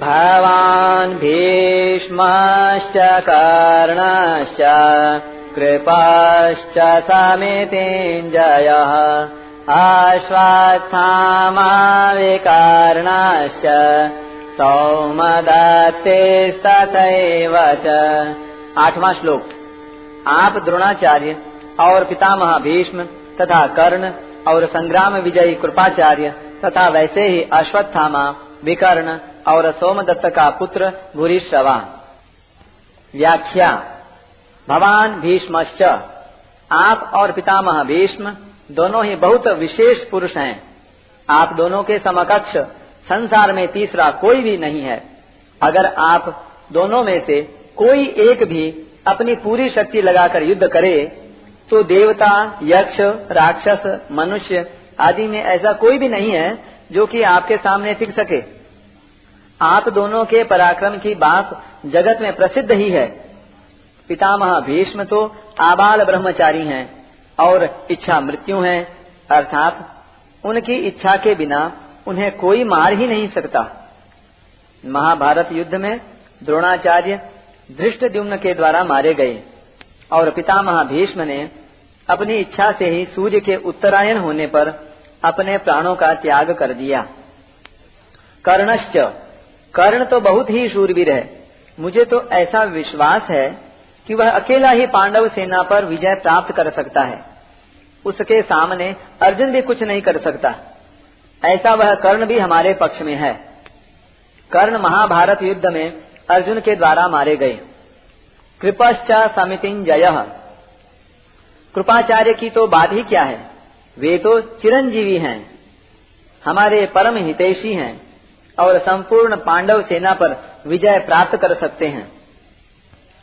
भवान् भीष्मश्च कर्णश्च कृपाश्च समितिञ्जयः अश्वत्थामाविकर्णश्च सौमदत्तिस्तथैव च। आठवां श्लोक। आप द्रोणाचार्य और पितामह भीष्म तथा कर्ण और संग्राम विजयी कृपाचार्य तथा वैसे ही अश्वत्थामा विकर्ण और सोमदत्त का पुत्र भूरिश्रवा व्याख्या, भवान भीष्मश्च, आप और पितामह भीष्म दोनों ही बहुत विशेष पुरुष हैं। आप दोनों के समकक्ष संसार में तीसरा कोई भी नहीं है। अगर आप दोनों में से कोई एक भी अपनी पूरी शक्ति लगाकर युद्ध करे तो देवता, यक्ष, राक्षस, मनुष्य आदि में ऐसा कोई भी नहीं है जो कि आपके सामने टिक सके। आप दोनों के पराक्रम की बात जगत में प्रसिद्ध ही है। पितामह भीष्म तो आबाल ब्रह्मचारी हैं और इच्छा मृत्यु है, अर्थात उनकी इच्छा के बिना उन्हें कोई मार ही नहीं सकता। महाभारत युद्ध में द्रोणाचार्य धृष्ट के द्वारा मारे गए और पितामह भीष्म ने अपनी इच्छा से ही सूर्य के उत्तरायण होने पर अपने प्राणों का त्याग कर दिया। कर्णश्च कर्ण तो बहुत ही शूरवीर है। मुझे तो ऐसा विश्वास है कि वह अकेला ही पांडव सेना पर विजय प्राप्त कर सकता है। उसके सामने अर्जुन भी कुछ नहीं कर सकता। ऐसा वह कर्ण भी हमारे पक्ष में है। कर्ण महाभारत युद्ध में अर्जुन के द्वारा मारे गए। कृपश्च समितिंजय कृपाचार्य की तो बात ही क्या है? वे तो चिरंजीवी हैं। हमारे परम हितेशी हैं। और संपूर्ण पांडव सेना पर विजय प्राप्त कर सकते हैं।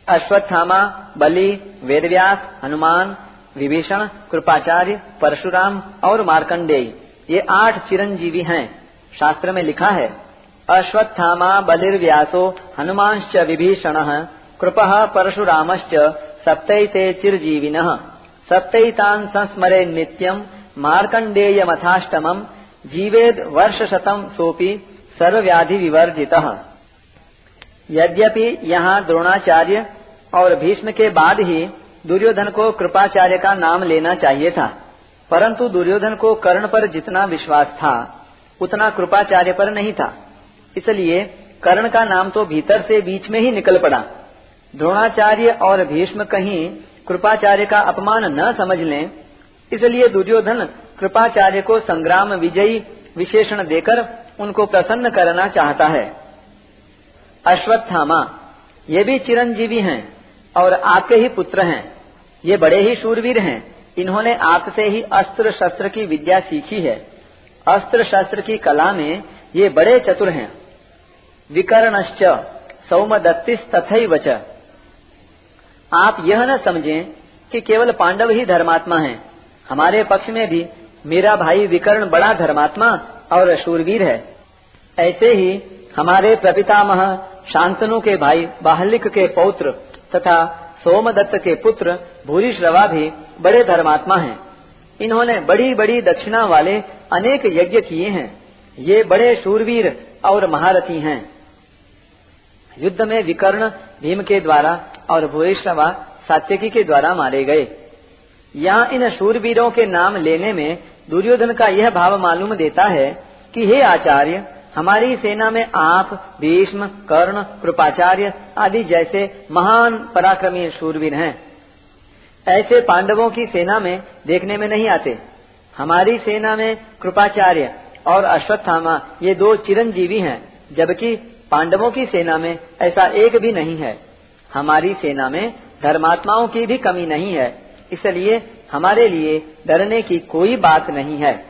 अश्वत्थामा, बलि, वेदव्यास, हनुमान, विभीषण, कृपाचार्य, परशुराम और मार्कंडेय, ये आठ चिरंजीवी हैं। शास्त्र में लिखा है, अश्वत्थामा, बलिर्व्यासो, हनुमांश्च विभीषण, कृप परशुरामश्च, सप्तैते चिरजीविन। सप्तैतान् संस्मरे मथाष्टमम जीवेद वर्ष शतम सोपी सर्वव्याधि विवर्जित यद्यपि यहाँ द्रोणाचार्य और भीष्म के बाद ही दुर्योधन को कृपाचार्य का नाम लेना चाहिए था, परंतु दुर्योधन को कर्ण पर जितना विश्वास था, उतना कृपाचार्य पर नहीं था। इसलिए कर्ण का नाम तो भीतर से बीच में ही निकल पड़ा। द्रोणाचार्य और भीष्म कहीं कृपाचार्य का अपमान न समझ लें, इसलिए दुर्योधन कृपाचार्य को संग्राम विजयी विशेषण देकर उनको प्रसन्न करना चाहता है। अश्वत्थामा, ये भी चिरंजीवी हैं और आपके ही पुत्र हैं। ये बड़े ही शूरवीर हैं। इन्होंने आपसे ही अस्त्र शस्त्र की विद्या सीखी है। अस्त्र शस्त्र की कला में ये बड़े चतुर हैं। विकर्णश्च सौमदत्तिस तथैवच आप यह न समझें कि केवल पांडव ही धर्मात्मा हैं। हमारे पक्ष में भी मेरा भाई विकर्ण बड़ा धर्मात्मा और शूरवीर है। ऐसे ही हमारे प्रपितामह शांतनु के भाई बाहलिक के पौत्र तथा सोमदत्त के पुत्र भूरिश्रवा भी बड़े धर्मात्मा हैं। इन्होंने बड़ी बड़ी दक्षिणा वाले अनेक यज्ञ किए हैं। ये बड़े शूरवीर और महारथी हैं। युद्ध में विकर्ण भीम के द्वारा और भूरिश्रवा सात्यकी के द्वारा मारे गए। यहाँ इन शूरवीरों के नाम लेने में दुर्योधन का यह भाव मालूम देता है कि हे आचार्य, हमारी सेना में आप, भीष्म, कर्ण, कृपाचार्य आदि जैसे महान पराक्रमी शूरवीर हैं। ऐसे पांडवों की सेना में देखने में नहीं आते। हमारी सेना में कृपाचार्य और अश्वत्थामा, ये दो चिरंजीवी हैं, जबकि पांडवों की सेना में ऐसा एक भी नहीं है। हमारी सेना में धर्मात्माओं की भी कमी नहीं है, इसलिए हमारे लिए डरने की कोई बात नहीं है।